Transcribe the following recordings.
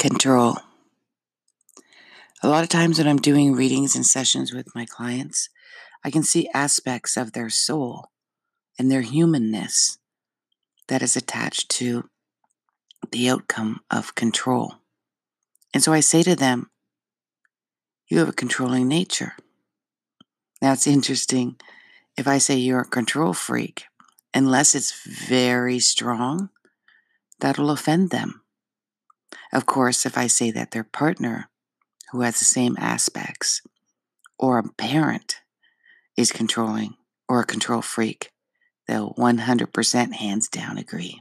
Control. A lot of times when I'm doing readings and sessions with my clients, I can see aspects of their soul and their humanness that is attached to the outcome of control. And so I say to them, You have a controlling nature. Now it's interesting if I say you're a control freak, unless it's very strong, that'll offend them. Of course, if I say that their partner, who has the same aspects, or a parent is controlling or a control freak, they'll 100% hands down agree.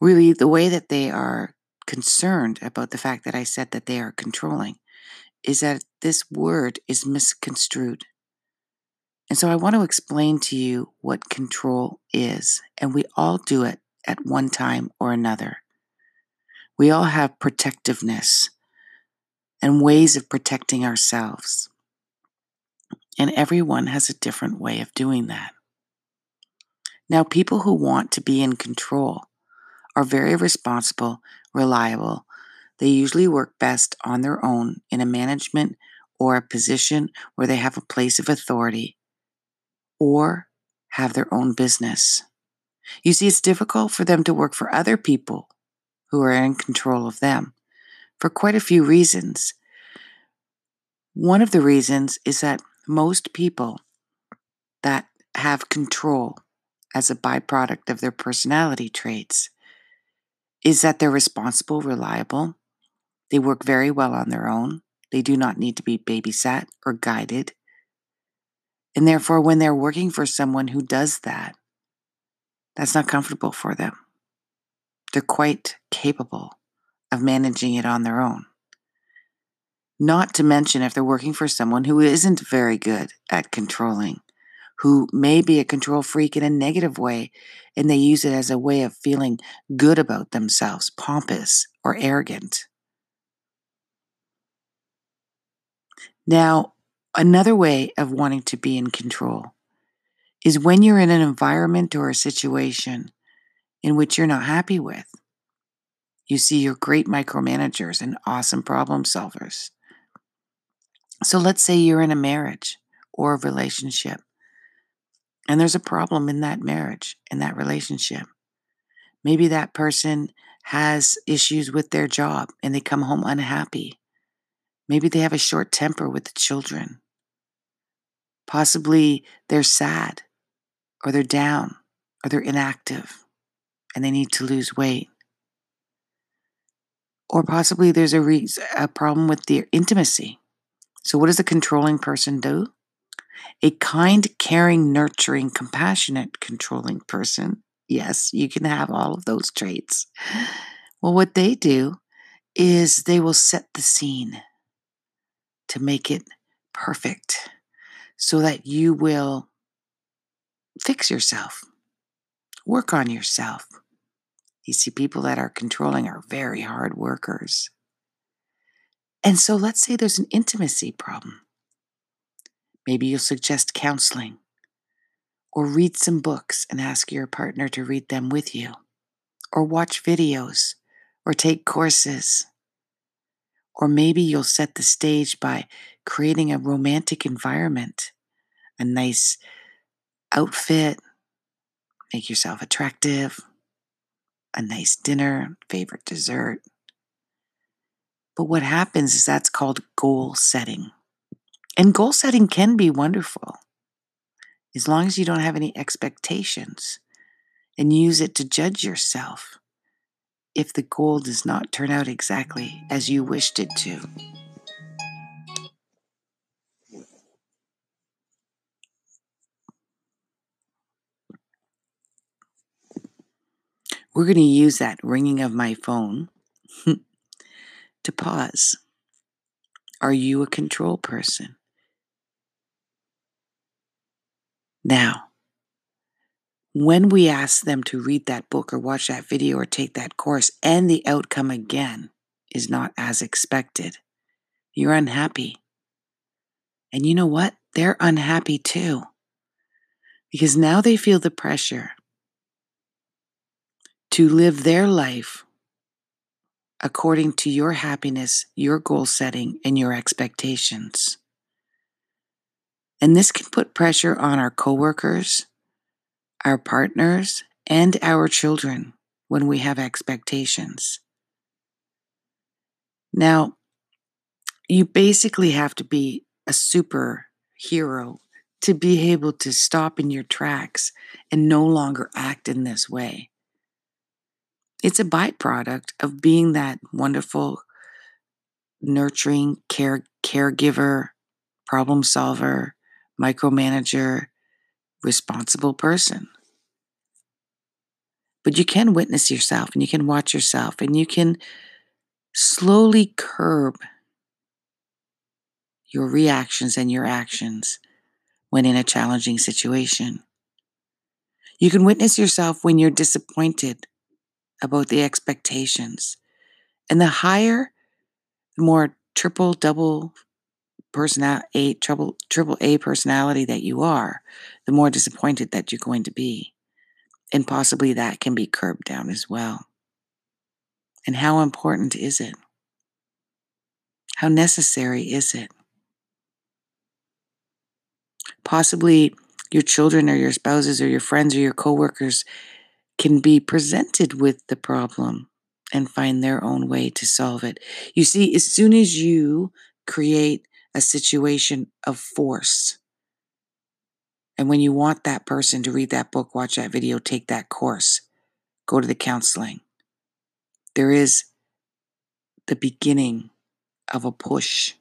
Really, the way that they are concerned about the fact that I said that they are controlling is that this word is misconstrued. And so I want to explain to you what control is, and we all do it at one time or another. We all have protectiveness and ways of protecting ourselves. And everyone has a different way of doing that. Now, people who want to be in control are very responsible, reliable. They usually work best on their own in a management or a position where they have a place of authority or have their own business. You see, it's difficult for them to work for other people who are in control of them for quite a few reasons. One of the reasons is that most people that have control as a byproduct of their personality traits is that they're responsible, reliable, they work very well on their own, they do not need to be babysat or guided. And therefore, when they're working for someone who does that, that's not comfortable for them they're quite capable of managing it on their own. Not to mention if they're working for someone who isn't very good at controlling, who may be a control freak in a negative way, and they use it as a way of feeling good about themselves, pompous or arrogant. Now, another way of wanting to be in control is when you're in an environment or a situation in which you're not happy with. You see, you're great micromanagers and awesome problem solvers. So let's say you're in a marriage or a relationship, and there's a problem in that marriage, in that relationship. Maybe that person has issues with their job and they come home unhappy. Maybe they have a short temper with the children. Possibly they're sad or they're down or they're inactive and they need to lose weight. Or possibly there's a, re- a problem with their intimacy. So, what does a controlling person do? A kind, caring, nurturing, compassionate, controlling person. Yes, you can have all of those traits. Well, what they do is they will set the scene to make it perfect so that you will fix yourself, work on yourself, you see, people that are controlling are very hard workers. And so let's say there's an intimacy problem. Maybe you'll suggest counseling or read some books and ask your partner to read them with you, or watch videos or take courses. Or maybe you'll set the stage by creating a romantic environment, a nice outfit, make yourself attractive, a nice dinner, favorite dessert. But what happens is that's called goal setting. And goal setting can be wonderful as long as you don't have any expectations and use it to judge yourself if the goal does not turn out exactly as you wished it to. We're going to use that ringing of my phone to pause. Are you a control person? Now, when we ask them to read that book or watch that video or take that course, and the outcome again is not as expected, you're unhappy. And you know what? They're unhappy too. Because now they feel the pressure to live their life according to your happiness, your goal setting, and your expectations. And this can put pressure on our coworkers, our partners, and our children when we have expectations. Now, you basically have to be a superhero to be able to stop in your tracks and no longer act in this way. It's a byproduct of being that wonderful, nurturing care caregiver, problem solver, micromanager, responsible person. But you can witness yourself and you can watch yourself and you can slowly curb your reactions and your actions when in a challenging situation. You can witness yourself when you're disappointed about the expectations. And the higher, the more triple, double personal a triple triple A personality that you are, the more disappointed that you're going to be. And possibly that can be curbed down as well. And how important is it? How necessary is it? Possibly your children or your spouses or your friends or your coworkers can be presented with the problem and find their own way to solve it. You see, as soon as you create a situation of force, and when you want that person to read that book, watch that video, take that course, go to the counseling, there is the beginning of a push,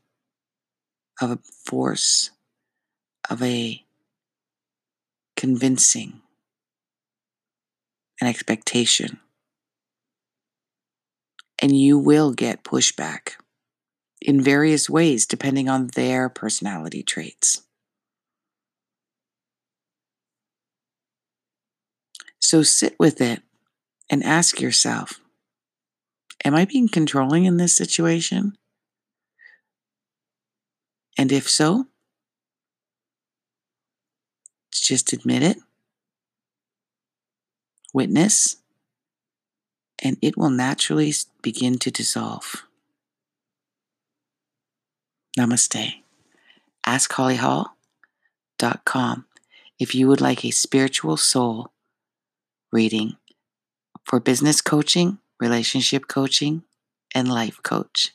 of a force, of a convincing, an expectation. And you will get pushback in various ways depending on their personality traits. So sit with it and ask yourself Am I being controlling in this situation? And if so, just admit it, witness, and it will naturally begin to dissolve. Namaste. AskHollyHall.com if you would like a spiritual soul reading for business coaching, relationship coaching, and life coach.